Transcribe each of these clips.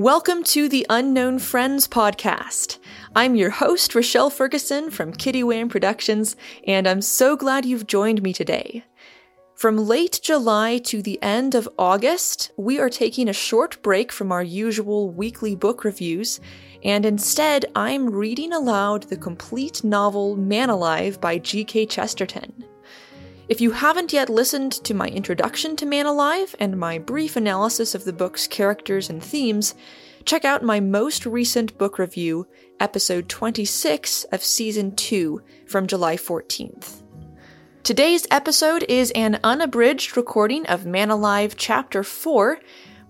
Welcome to the Unknown Friends podcast. I'm your host, Rochelle Ferguson from Kitty Wham Productions, and I'm so glad you've joined me today. From late July to the end of August, we are taking a short break from our usual weekly book reviews, and instead, I'm reading aloud the complete novel Man Alive by G.K. Chesterton. If you haven't yet listened to my introduction to Man Alive and my brief analysis of the book's characters and themes, check out my most recent book review, episode 26 of season 2 from July 14th. Today's episode is an unabridged recording of Man Alive Chapter 4,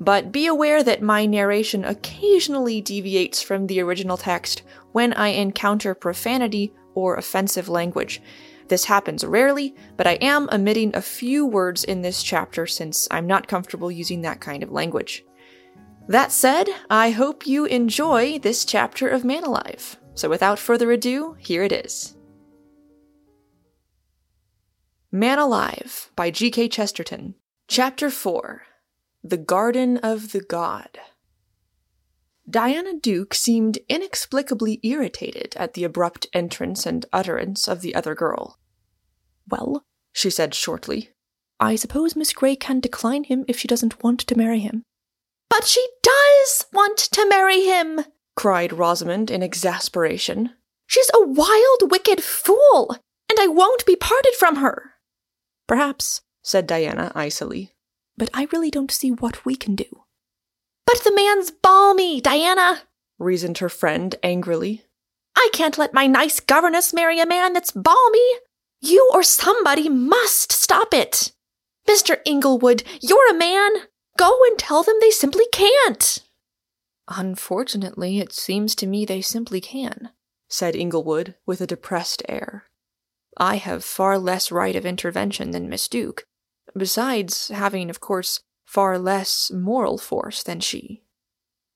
but be aware that my narration occasionally deviates from the original text when I encounter profanity or offensive language. This happens rarely, but I am omitting a few words in this chapter since I'm not comfortable using that kind of language. That said, I hope you enjoy this chapter of Man Alive. So without further ado, here it is. Man Alive by G.K. Chesterton, Chapter 4 The Garden of the God. Diana Duke seemed inexplicably irritated at the abrupt entrance and utterance of the other girl. Well, she said shortly, I suppose Miss Gray can decline him if she doesn't want to marry him. But she does want to marry him, cried Rosamond in exasperation. She's a wild, wicked fool, and I won't be parted from her. Perhaps, said Diana icily, but I really don't see what we can do. But the man's balmy, Diana, reasoned her friend angrily. I can't let my nice governess marry a man that's balmy. You or somebody must stop it. Mr. Inglewood, you're a man. Go and tell them they simply can't. Unfortunately, it seems to me they simply can, said Inglewood with a depressed air. I have far less right of intervention than Miss Duke, besides having, of course, far less moral force than she.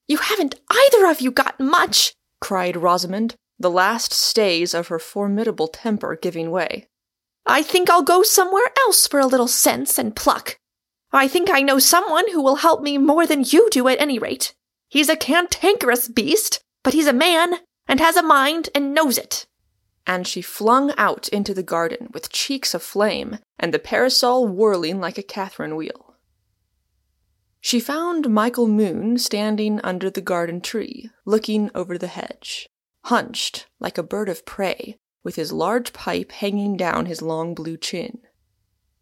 You haven't either of you got much, cried Rosamond, the last stays of her formidable temper giving way. I think I'll go somewhere else for a little sense and pluck. I think I know someone who will help me more than you do at any rate. He's a cantankerous beast, but he's a man, and has a mind, and knows it. And she flung out into the garden with cheeks aflame and the parasol whirling like a Catherine wheel. She found Michael Moon standing under the garden tree, looking over the hedge, hunched like a bird of prey, with his large pipe hanging down his long blue chin.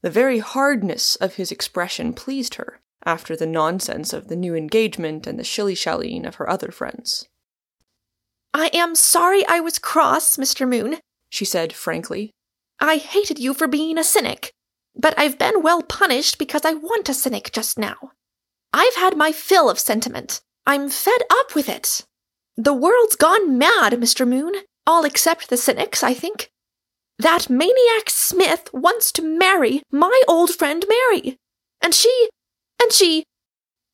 The very hardness of his expression pleased her, after the nonsense of the new engagement and the shilly shallying of her other friends. I am sorry I was cross, Mr. Moon, she said frankly. I hated you for being a cynic, but I've been well punished because I want a cynic just now. I've had my fill of sentiment. I'm fed up with it. The world's gone mad, Mr. Moon, all except the cynics, I think. That maniac Smith wants to marry my old friend Mary, and she, and she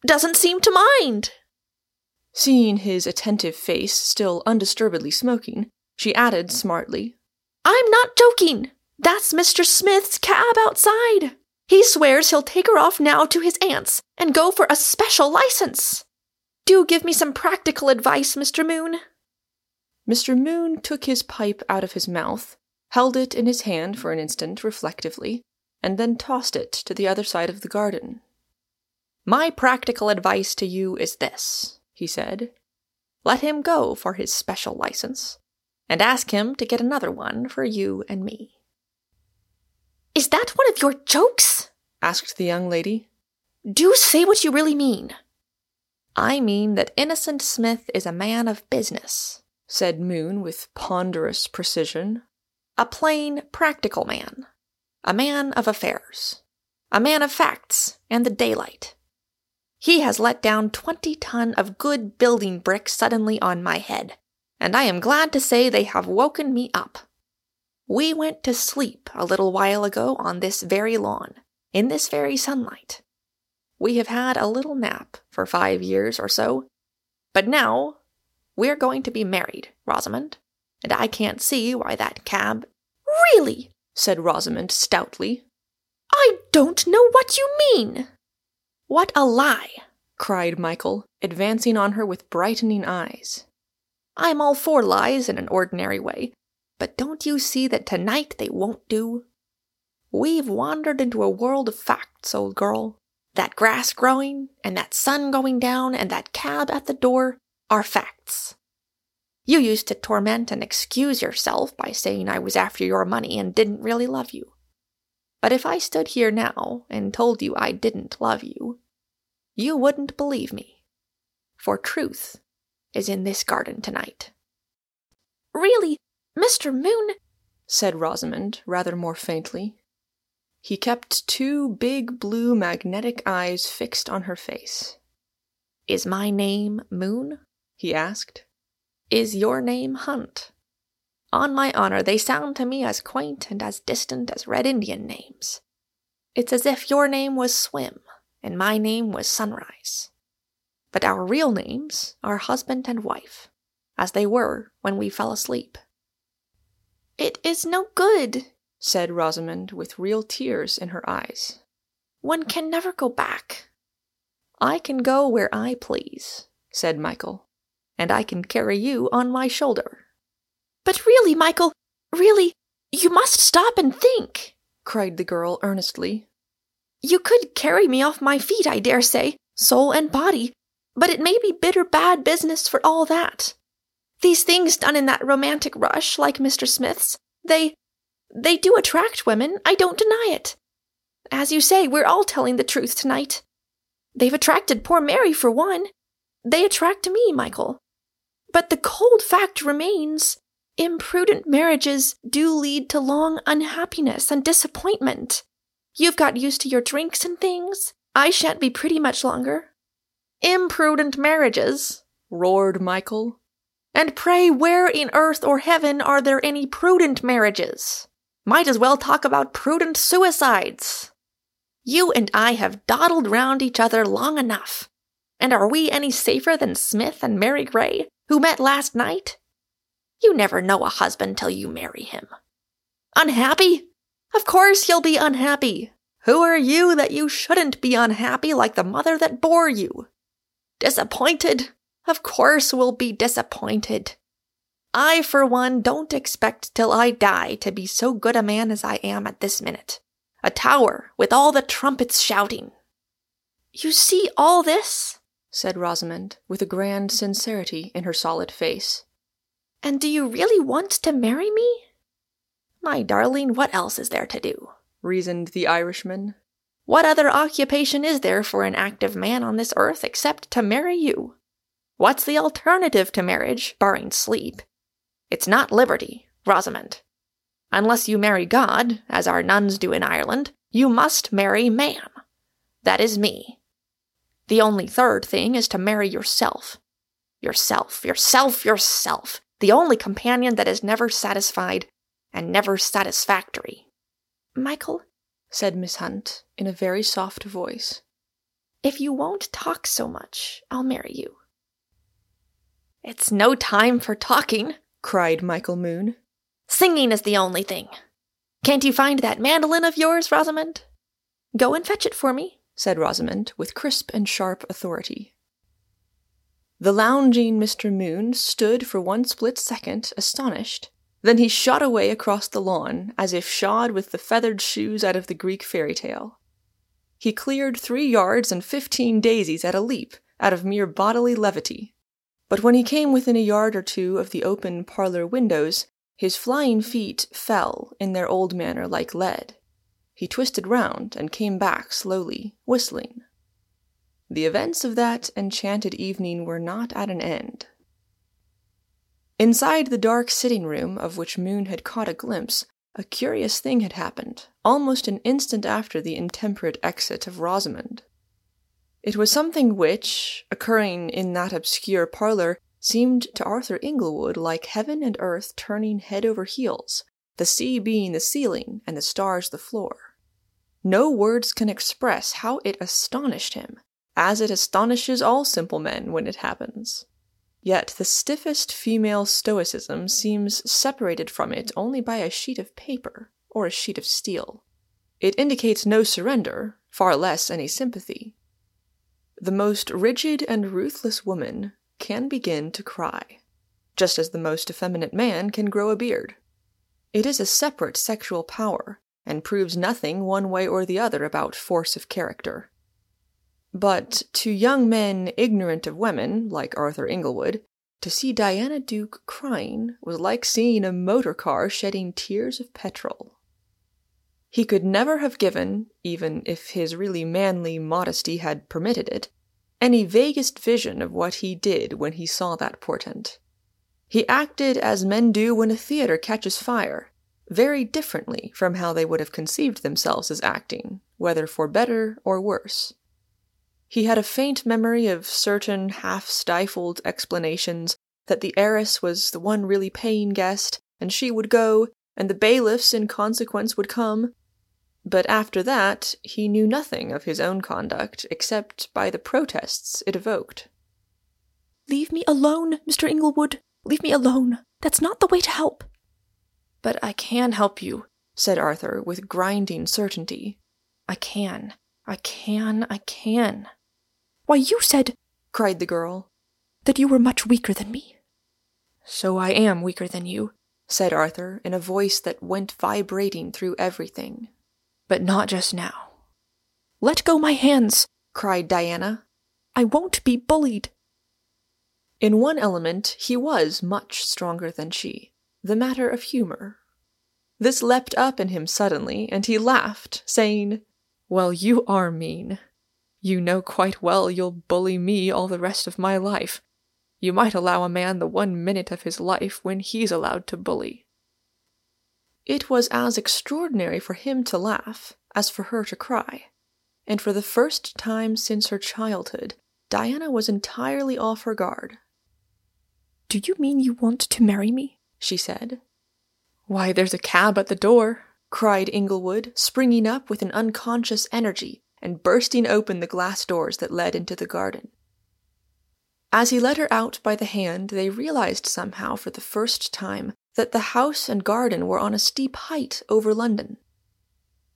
doesn't seem to mind. Seeing his attentive face still undisturbedly smoking, she added smartly, I'm not joking. That's Mr. Smith's cab outside. He swears he'll take her off now to his aunt's and go for a special license. Do give me some practical advice, Mr. Moon. Mr. Moon took his pipe out of his mouth, held it in his hand for an instant reflectively, and then tossed it to the other side of the garden. My practical advice to you is this, he said. Let him go for his special license, and ask him to get another one for you and me. Is that one of your jokes? asked the young lady. Do say what you really mean. I mean that Innocent Smith is a man of business, said Moon with ponderous precision. A plain, practical man. A man of affairs. A man of facts and the daylight. He has let down twenty ton of good building bricks suddenly on my head, and I am glad to say they have woken me up. We went to sleep a little while ago on this very lawn, in this very sunlight. We have had a little nap for five years or so, but now we're going to be married, Rosamond, and I can't see why that cab. Really? said Rosamond stoutly. I don't know what you mean. What a lie, cried Michael, advancing on her with brightening eyes. I'm all for lies in an ordinary way, but don't you see that tonight they won't do? We've wandered into a world of facts, old girl. That grass growing, and that sun going down, and that cab at the door are facts. You used to torment and excuse yourself by saying I was after your money and didn't really love you. But if I stood here now and told you I didn't love you, you wouldn't believe me. For truth is in this garden tonight. Really, Mr. Moon? said Rosamond, rather more faintly. He kept two big blue magnetic eyes fixed on her face. Is my name Moon? He asked. Is your name Hunt? On my honor, they sound to me as quaint and as distant as Red Indian names. It's as if your name was Swim and my name was Sunrise. But our real names are husband and wife, as they were when we fell asleep. It is no good, said Rosamond with real tears in her eyes. One can never go back. I can go where I please, said Michael, and I can carry you on my shoulder. But really, Michael, really, you must stop and think, cried the girl earnestly. You could carry me off my feet, I dare say, soul and body, but it may be bitter bad business for all that. These things done in that romantic rush, like Mr. Smith's, they they do attract women, I don't deny it. As you say, we're all telling the truth tonight. They've attracted poor Mary for one. They attract me, Michael. But the cold fact remains imprudent marriages do lead to long unhappiness and disappointment. You've got used to your drinks and things. I shan't be pretty much longer. Imprudent marriages, roared Michael. And pray, where in earth or heaven are there any prudent marriages? Might as well talk about prudent suicides. You and I have dawdled round each other long enough. And are we any safer than Smith and Mary Gray, who met last night? You never know a husband till you marry him. Unhappy? Of course you'll be unhappy. Who are you that you shouldn't be unhappy like the mother that bore you? Disappointed? Of course we'll be disappointed. I, for one, don't expect till I die to be so good a man as I am at this minute. A tower with all the trumpets shouting. You see all this? Said Rosamond, with a grand sincerity in her solid face. And do you really want to marry me? My darling, what else is there to do? reasoned the Irishman. What other occupation is there for an active man on this earth except to marry you? What's the alternative to marriage, barring sleep? It's not liberty, Rosamond. Unless you marry God, as our nuns do in Ireland, you must marry man. That is me. The only third thing is to marry yourself. Yourself, yourself, yourself. The only companion that is never satisfied and never satisfactory. Michael, said Miss Hunt in a very soft voice, if you won't talk so much, I'll marry you. It's no time for talking, cried Michael Moon. Singing is the only thing. Can't you find that mandolin of yours, Rosamond? Go and fetch it for me, said Rosamond with crisp and sharp authority. The lounging Mr. Moon stood for one split second astonished then he shot away across the lawn, as if shod with the feathered shoes out of the Greek fairy tale. He cleared three yards and fifteen daisies at a leap, out of mere bodily levity. But when he came within a yard or two of the open parlor windows, his flying feet fell in their old manner like lead. He twisted round and came back slowly, whistling. The events of that enchanted evening were not at an end. Inside the dark sitting room, of which Moon had caught a glimpse, a curious thing had happened, almost an instant after the intemperate exit of Rosamond. It was something which, occurring in that obscure parlor, seemed to Arthur Inglewood like heaven and earth turning head over heels, the sea being the ceiling and the stars the floor. No words can express how it astonished him, as it astonishes all simple men when it happens. Yet the stiffest female stoicism seems separated from it only by a sheet of paper or a sheet of steel. It indicates no surrender, far less any sympathy. the most rigid and ruthless woman can begin to cry, just as the most effeminate man can grow a beard. It is a separate sexual power, and proves nothing one way or the other about force of character. But to young men ignorant of women, like Arthur Inglewood, to see Diana Duke crying was like seeing a motor car shedding tears of petrol. He could never have given, even if his really manly modesty had permitted it, any vaguest vision of what he did when he saw that portent. He acted as men do when a theater catches fire, very differently from how they would have conceived themselves as acting, whether for better or worse. He had a faint memory of certain half stifled explanations that the heiress was the one really paying guest, and she would go, and the bailiffs in consequence would come. But after that, he knew nothing of his own conduct except by the protests it evoked. Leave me alone, Mr. Inglewood. Leave me alone. That's not the way to help. But I can help you, said Arthur with grinding certainty. I can. I can. I can. Why, you said, cried the girl, that you were much weaker than me. So I am weaker than you, said Arthur in a voice that went vibrating through everything. But not just now. Let go my hands, cried Diana. I won't be bullied. In one element, he was much stronger than she the matter of humor. This leapt up in him suddenly, and he laughed, saying, Well, you are mean. You know quite well you'll bully me all the rest of my life. You might allow a man the one minute of his life when he's allowed to bully. It was as extraordinary for him to laugh as for her to cry, and for the first time since her childhood, Diana was entirely off her guard. Do you mean you want to marry me? She said. Why, there's a cab at the door, cried Inglewood, springing up with an unconscious energy and bursting open the glass doors that led into the garden. As he led her out by the hand, they realized somehow for the first time that the house and garden were on a steep height over London.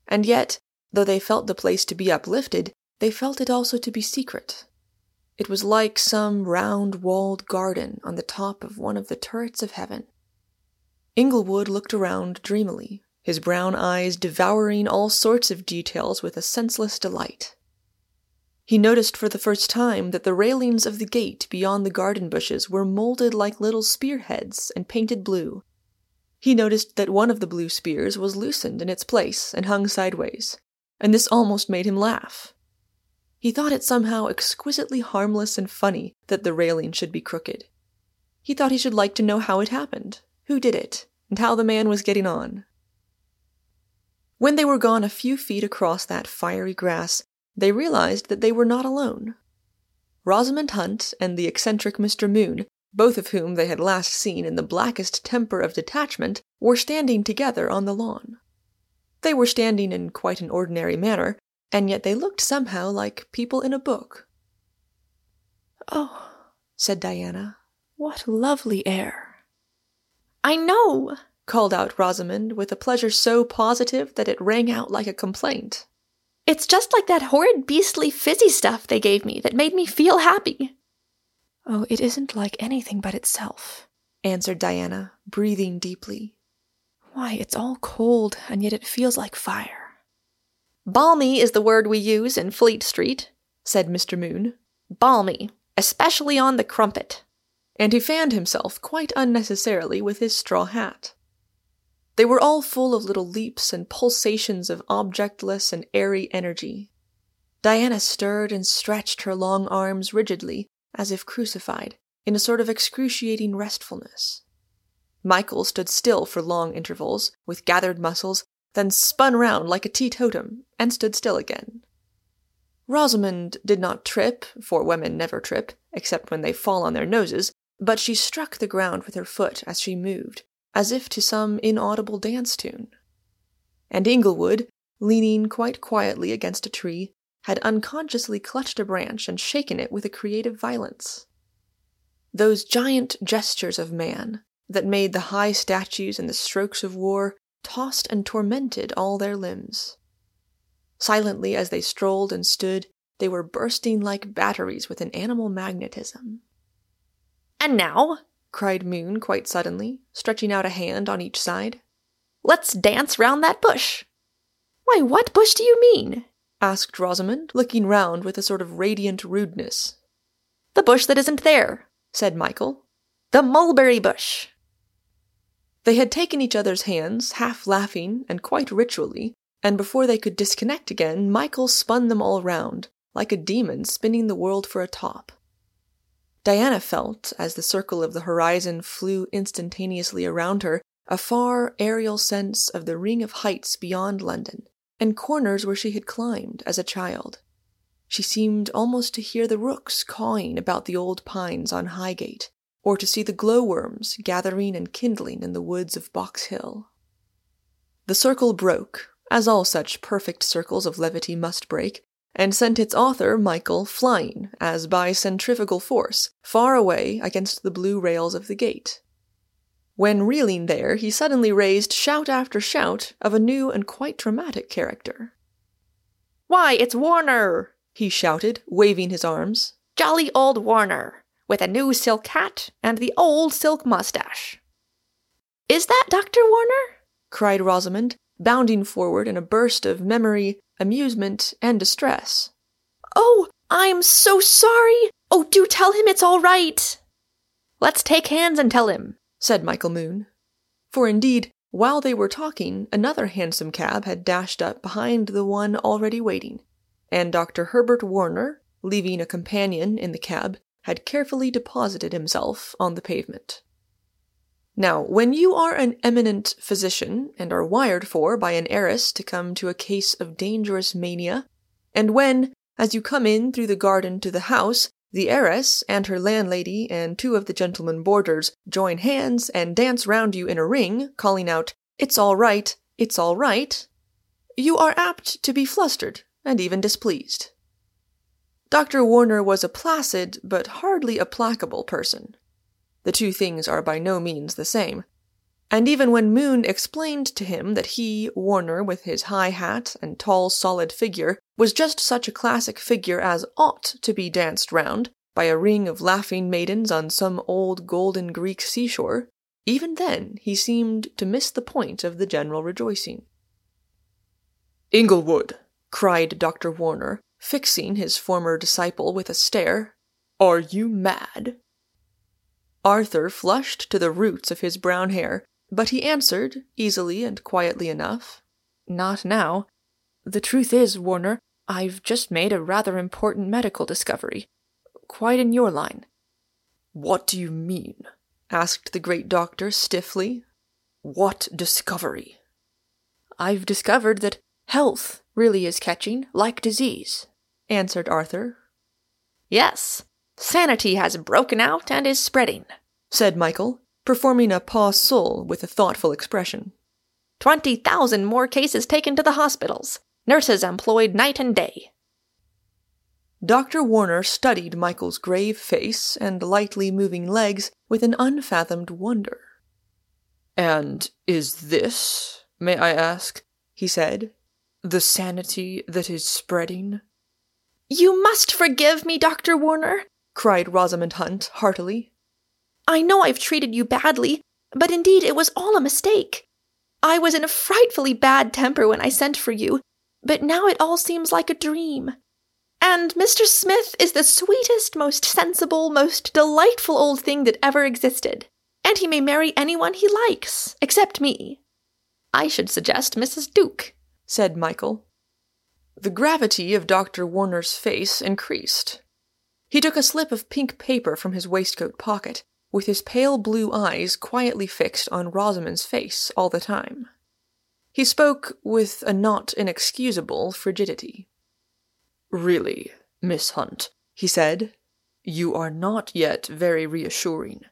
And yet, though they felt the place to be uplifted, they felt it also to be secret. It was like some round walled garden on the top of one of the turrets of heaven. Inglewood looked around dreamily, his brown eyes devouring all sorts of details with a senseless delight. He noticed for the first time that the railings of the gate beyond the garden bushes were molded like little spearheads and painted blue. He noticed that one of the blue spears was loosened in its place and hung sideways, and this almost made him laugh. He thought it somehow exquisitely harmless and funny that the railing should be crooked. He thought he should like to know how it happened, who did it, and how the man was getting on. When they were gone a few feet across that fiery grass, they realized that they were not alone. Rosamond Hunt and the eccentric Mr. Moon, both of whom they had last seen in the blackest temper of detachment, were standing together on the lawn. They were standing in quite an ordinary manner, and yet they looked somehow like people in a book. Oh, said Diana, what lovely air. I know, called out Rosamond with a pleasure so positive that it rang out like a complaint. It's just like that horrid beastly fizzy stuff they gave me that made me feel happy. Oh, it isn't like anything but itself, answered Diana, breathing deeply. Why, it's all cold, and yet it feels like fire. Balmy is the word we use in Fleet Street, said Mr. Moon. Balmy, especially on the crumpet and he fanned himself quite unnecessarily with his straw hat. They were all full of little leaps and pulsations of objectless and airy energy. Diana stirred and stretched her long arms rigidly, as if crucified, in a sort of excruciating restfulness. Michael stood still for long intervals, with gathered muscles, then spun round like a teetotum, and stood still again. Rosamond did not trip, for women never trip, except when they fall on their noses, but she struck the ground with her foot as she moved, as if to some inaudible dance tune. And Inglewood, leaning quite quietly against a tree, had unconsciously clutched a branch and shaken it with a creative violence. Those giant gestures of man, that made the high statues and the strokes of war, tossed and tormented all their limbs. Silently as they strolled and stood, They were bursting like batteries with an animal magnetism. And now, cried Moon quite suddenly, stretching out a hand on each side. Let's dance round that bush. Why, what bush do you mean? asked Rosamond, looking round with a sort of radiant rudeness. The bush that isn't there, said Michael. The mulberry bush. They had taken each other's hands, half laughing and quite ritually, and before they could disconnect again, Michael spun them all round, like a demon spinning the world for a top. Diana felt, as the circle of the horizon flew instantaneously around her, a far aerial sense of the ring of heights beyond London, and corners where she had climbed as a child. She seemed almost to hear the rooks cawing about the old pines on Highgate, or to see the glowworms gathering and kindling in the woods of Box Hill. The circle broke, as all such perfect circles of levity must break, and sent its author, Michael, flying, as by centrifugal force, far away against the blue rails of the gate. When reeling there, he suddenly raised shout after shout of a new and quite dramatic character. Why, it's Warner! he shouted, waving his arms. Jolly old Warner, with a new silk hat and the old silk mustache. Is that Dr. Warner? cried Rosamond, bounding forward in a burst of memory, amusement, and distress. Oh, I'm so sorry! Oh, do tell him it's all right! Let's take hands and tell him, said Michael Moon. For indeed, while they were talking, another hansom cab had dashed up behind the one already waiting, and Dr. Herbert Warner, leaving a companion in the cab, had carefully deposited himself on the pavement. Now, when you are an eminent physician and are wired for by an heiress to come to a case of dangerous mania, and when, as you come in through the garden to the house, the heiress and her landlady and two of the gentlemen boarders join hands and dance round you in a ring, calling out, It's all right, it's all right. You are apt to be flustered and even displeased. Dr. Warner was a placid but hardly a placable person. The two things are by no means the same. And even when Moon explained to him that he, Warner, with his high hat and tall, solid figure, was just such a classic figure as ought to be danced round by a ring of laughing maidens on some old golden Greek seashore, even then he seemed to miss the point of the general rejoicing. Inglewood, cried Dr. Warner, fixing his former disciple with a stare, are you mad? Arthur flushed to the roots of his brown hair but he answered, easily and quietly enough, Not now. The truth is, Warner, I've just made a rather important medical discovery. Quite in your line. What do you mean? asked the great doctor stiffly. What discovery? I've discovered that health really is catching like disease, answered Arthur. Yes, sanity has broken out and is spreading, said Michael, performing a pas seul with a thoughtful expression. Twenty thousand more cases taken to the hospitals, nurses employed night and day. Dr. Warner studied Michael's grave face and lightly moving legs with an unfathomed wonder. And is this, may I ask, he said, the sanity that is spreading? You must forgive me, Dr. Warner, cried Rosamond Hunt heartily. I know I've treated you badly, but indeed it was all a mistake. I was in a frightfully bad temper when I sent for you, but now it all seems like a dream. And Mr. Smith is the sweetest, most sensible, most delightful old thing that ever existed. And he may marry anyone he likes, except me. I should suggest Mrs. Duke, said Michael. The gravity of Dr. Warner's face increased. He took a slip of pink paper from his waistcoat pocket with his pale blue eyes quietly fixed on Rosamond's face all the time. He spoke with a not inexcusable frigidity. Really, Miss Hunt, he said, you are not yet very reassuring.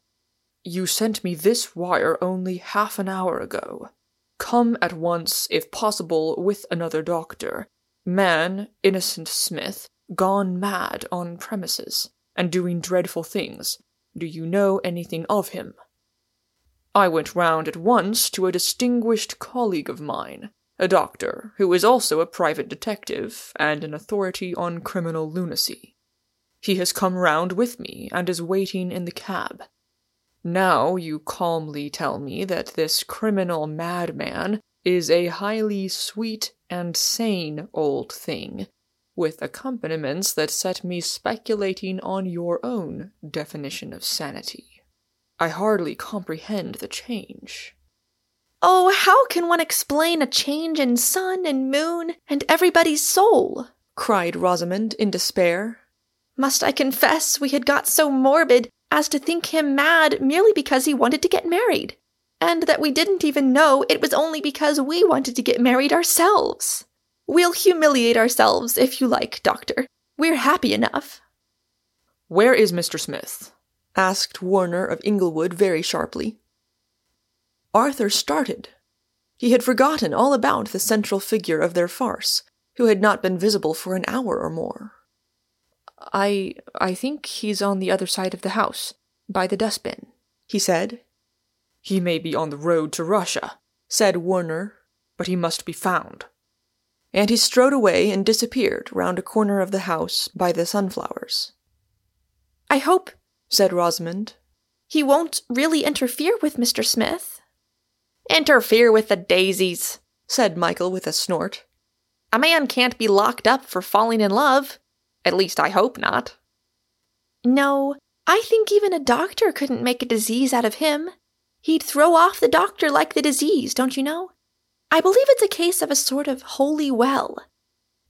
You sent me this wire only half an hour ago. Come at once, if possible, with another doctor. Man, Innocent Smith, gone mad on premises, and doing dreadful things, do you know anything of him? I went round at once to a distinguished colleague of mine, a doctor who is also a private detective and an authority on criminal lunacy. He has come round with me and is waiting in the cab. Now you calmly tell me that this criminal madman is a highly sweet and sane old thing, with accompaniments that set me speculating on your own definition of sanity. I hardly comprehend the change. Oh, how can one explain a change in sun and moon and everybody's soul? cried Rosamond in despair. Must I confess we had got so morbid as to think him mad merely because he wanted to get married, and that we didn't even know it was only because we wanted to get married ourselves? We'll humiliate ourselves if you like, Doctor. We're happy enough. Where is Mr. Smith? asked Warner of Inglewood very sharply. Arthur started. He had forgotten all about the central figure of their farce, who had not been visible for an hour or more. I I think he's on the other side of the house, by the dustbin, he said. He may be on the road to Russia, said Warner, but he must be found. And he strode away and disappeared round a corner of the house by the sunflowers. I hope, said Rosamond, he won't really interfere with Mr. Smith. Interfere with the daisies, said Michael with a snort. A man can't be locked up for falling in love. At least I hope not. No, I think even a doctor couldn't make a disease out of him. He'd throw off the doctor like the disease, don't you know? I believe it's a case of a sort of holy well.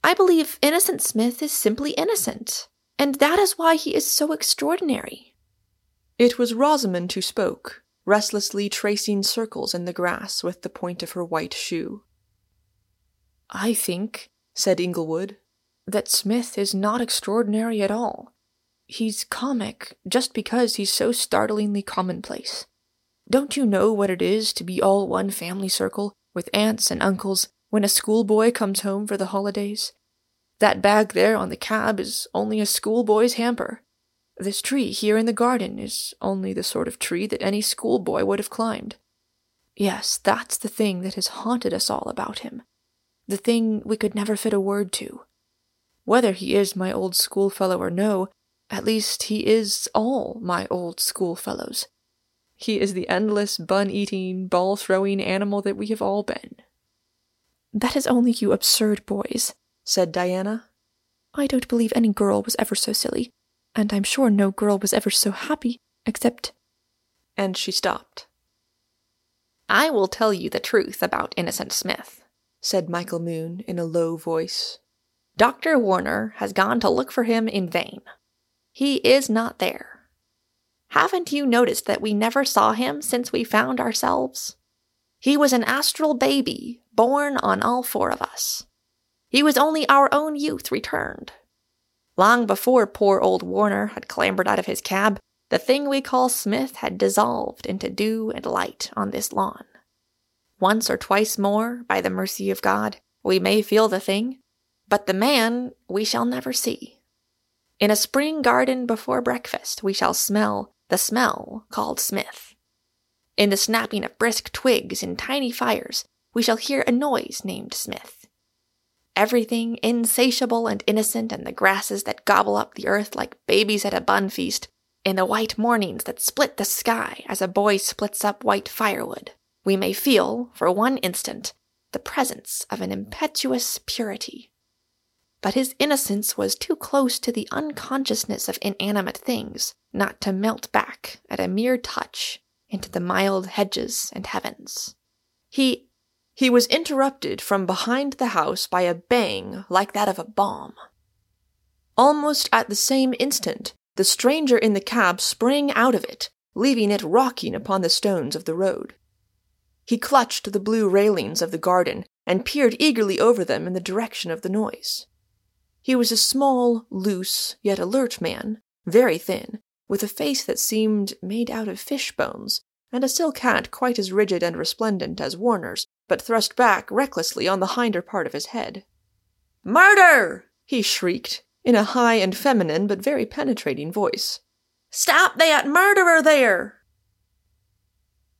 I believe Innocent Smith is simply innocent, and that is why he is so extraordinary. It was Rosamond who spoke, restlessly tracing circles in the grass with the point of her white shoe. I think, said Inglewood, that Smith is not extraordinary at all. He's comic just because he's so startlingly commonplace. Don't you know what it is to be all one family circle, with aunts and uncles, when a schoolboy comes home for the holidays? That bag there on the cab is only a schoolboy's hamper, this tree here in the garden is only the sort of tree that any schoolboy would have climbed. Yes, that's the thing that has haunted us all about him. The thing we could never fit a word to. Whether he is my old schoolfellow or no, at least he is all my old schoolfellows. He is the endless bun eating, ball throwing animal that we have all been. That is only you absurd boys, said Diana. I don't believe any girl was ever so silly and I'm sure no girl was ever so happy, except. And she stopped. I will tell you the truth about Innocent Smith, said Michael Moon in a low voice. Dr. Warner has gone to look for him in vain. He is not there. Haven't you noticed that we never saw him since we found ourselves? He was an astral baby, born on all four of us. He was only our own youth returned. Long before poor old Warner had clambered out of his cab, the thing we call Smith had dissolved into dew and light on this lawn. Once or twice more, by the mercy of God, we may feel the thing, but the man we shall never see. In a spring garden before breakfast, we shall smell the smell called Smith. In the snapping of brisk twigs in tiny fires, we shall hear a noise named Smith everything insatiable and innocent, and the grasses that gobble up the earth like babies at a bun feast, in the white mornings that split the sky as a boy splits up white firewood, we may feel, for one instant, the presence of an impetuous purity. But his innocence was too close to the unconsciousness of inanimate things not to melt back at a mere touch into the mild hedges and heavens. He he was interrupted from behind the house by a bang like that of a bomb. Almost at the same instant, the stranger in the cab sprang out of it, leaving it rocking upon the stones of the road. He clutched the blue railings of the garden and peered eagerly over them in the direction of the noise. He was a small, loose, yet alert man, very thin, with a face that seemed made out of fish bones, and a silk hat quite as rigid and resplendent as Warner's, but thrust back recklessly on the hinder part of his head. Murder! he shrieked, in a high and feminine but very penetrating voice. Stop that murderer there!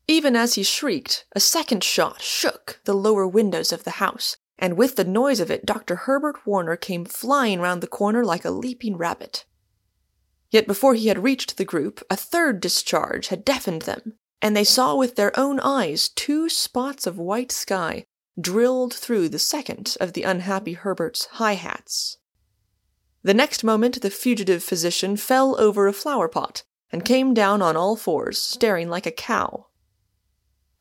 Even as he shrieked, a second shot shook the lower windows of the house, and with the noise of it, Dr. Herbert Warner came flying round the corner like a leaping rabbit. Yet before he had reached the group, a third discharge had deafened them, and they saw with their own eyes two spots of white sky drilled through the second of the unhappy Herbert's high hats. The next moment, the fugitive physician fell over a flower pot and came down on all fours, staring like a cow.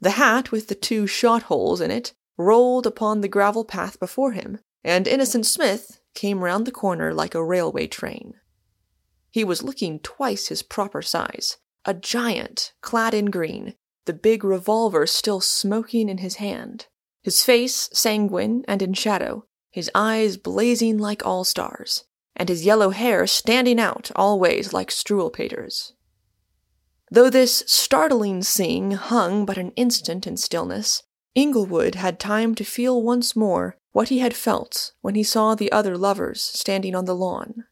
The hat with the two shot holes in it rolled upon the gravel path before him, and Innocent Smith came round the corner like a railway train. He was looking twice his proper size, a giant, clad in green, the big revolver still smoking in his hand, his face sanguine and in shadow, his eyes blazing like all stars, and his yellow hair standing out all ways like Struwwelpeters. Though this startling scene hung but an instant in stillness, Inglewood had time to feel once more what he had felt when he saw the other lovers standing on the lawn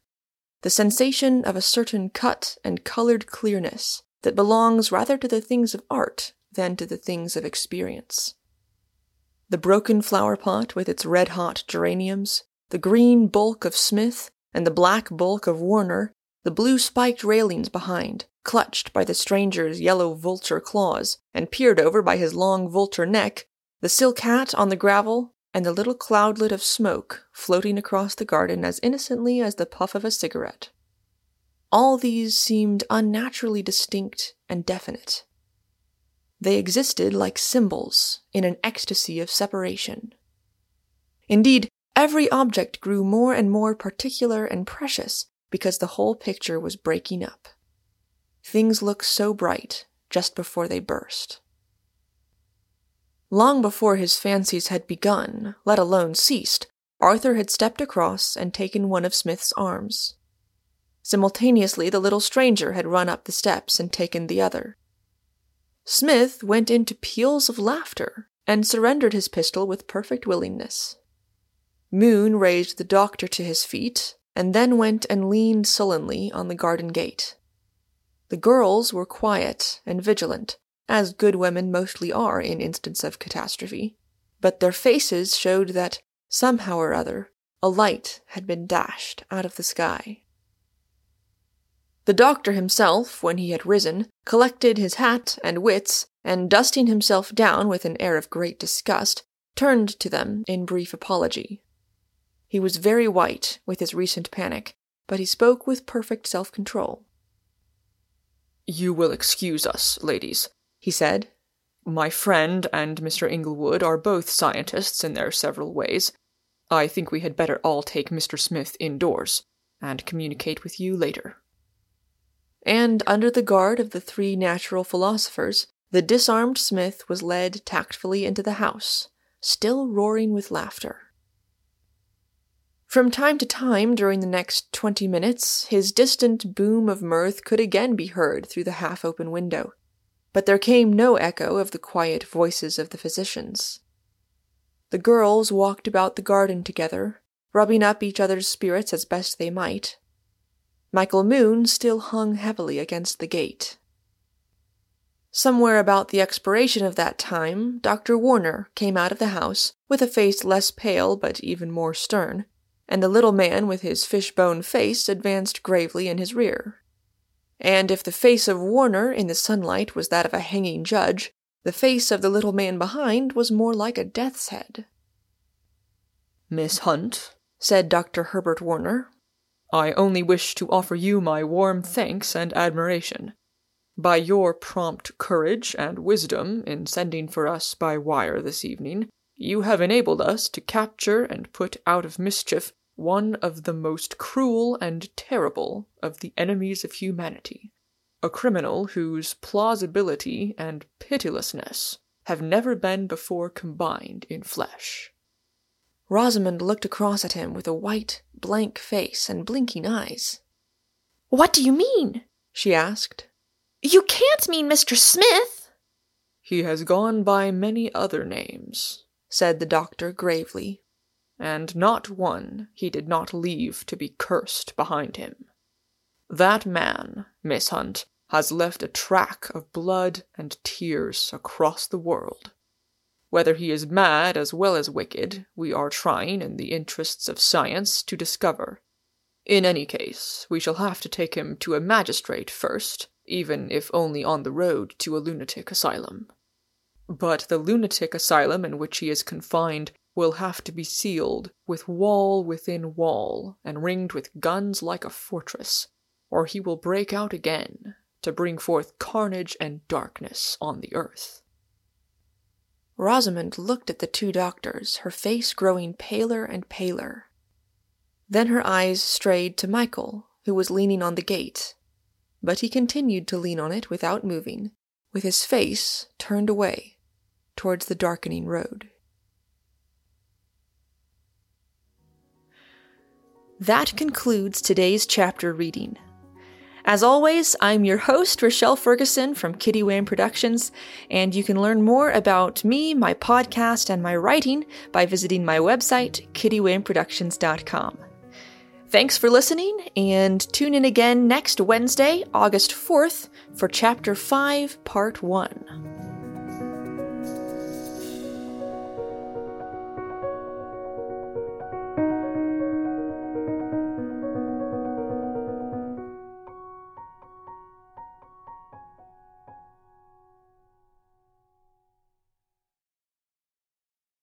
the sensation of a certain cut and colored clearness that belongs rather to the things of art than to the things of experience. The broken flower pot with its red hot geraniums, the green bulk of Smith, and the black bulk of Warner, the blue spiked railings behind, clutched by the stranger's yellow vulture claws, and peered over by his long vulture neck, the silk hat on the gravel, and the little cloudlet of smoke floating across the garden as innocently as the puff of a cigarette. All these seemed unnaturally distinct and definite. They existed like symbols in an ecstasy of separation. Indeed, every object grew more and more particular and precious because the whole picture was breaking up. Things look so bright just before they burst. Long before his fancies had begun, let alone ceased, Arthur had stepped across and taken one of Smith's arms. Simultaneously, the little stranger had run up the steps and taken the other. Smith went into peals of laughter and surrendered his pistol with perfect willingness. Moon raised the doctor to his feet and then went and leaned sullenly on the garden gate. The girls were quiet and vigilant, as good women mostly are in instance of catastrophe, but their faces showed that, somehow or other, a light had been dashed out of the sky. The doctor himself, when he had risen, collected his hat and wits, and dusting himself down with an air of great disgust, turned to them in brief apology. He was very white with his recent panic, but he spoke with perfect self control. You will excuse us, ladies he said. My friend and Mr. Inglewood are both scientists in their several ways. I think we had better all take Mr. Smith indoors and communicate with you later. And under the guard of the three natural philosophers, the disarmed Smith was led tactfully into the house, still roaring with laughter. From time to time during the next twenty minutes, his distant boom of mirth could again be heard through the half open window, but there came no echo of the quiet voices of the physicians. The girls walked about the garden together, rubbing up each other's spirits as best they might. Michael Moon still hung heavily against the gate. Somewhere about the expiration of that time, Dr. Warner came out of the house with a face less pale but even more stern, and the little man with his fishbone face advanced gravely in his rear and if the face of Warner in the sunlight was that of a hanging judge, the face of the little man behind was more like a death's head. Miss Hunt, said Dr. Herbert Warner, I only wish to offer you my warm thanks and admiration. By your prompt courage and wisdom in sending for us by wire this evening, you have enabled us to capture and put out of mischief one of the most cruel and terrible of the enemies of humanity, a criminal whose plausibility and pitilessness have never been before combined in flesh. Rosamond looked across at him with a white, blank face and blinking eyes. What do you mean? she asked. You can't mean Mr. Smith. He has gone by many other names, said the doctor gravely and not one he did not leave to be cursed behind him. That man, Miss Hunt, has left a track of blood and tears across the world. Whether he is mad as well as wicked, we are trying, in the interests of science, to discover. In any case, we shall have to take him to a magistrate first, even if only on the road to a lunatic asylum. But the lunatic asylum in which he is confined will have to be sealed with wall within wall and ringed with guns like a fortress, or he will break out again to bring forth carnage and darkness on the earth. Rosamond looked at the two doctors, her face growing paler and paler. Then her eyes strayed to Michael, who was leaning on the gate, but he continued to lean on it without moving, with his face turned away towards the darkening road. That concludes today's chapter reading. As always, I'm your host, Rochelle Ferguson from Kitty Wham Productions, and you can learn more about me, my podcast, and my writing by visiting my website, kittywhamproductions.com. Thanks for listening, and tune in again next Wednesday, August 4th, for Chapter 5, Part 1.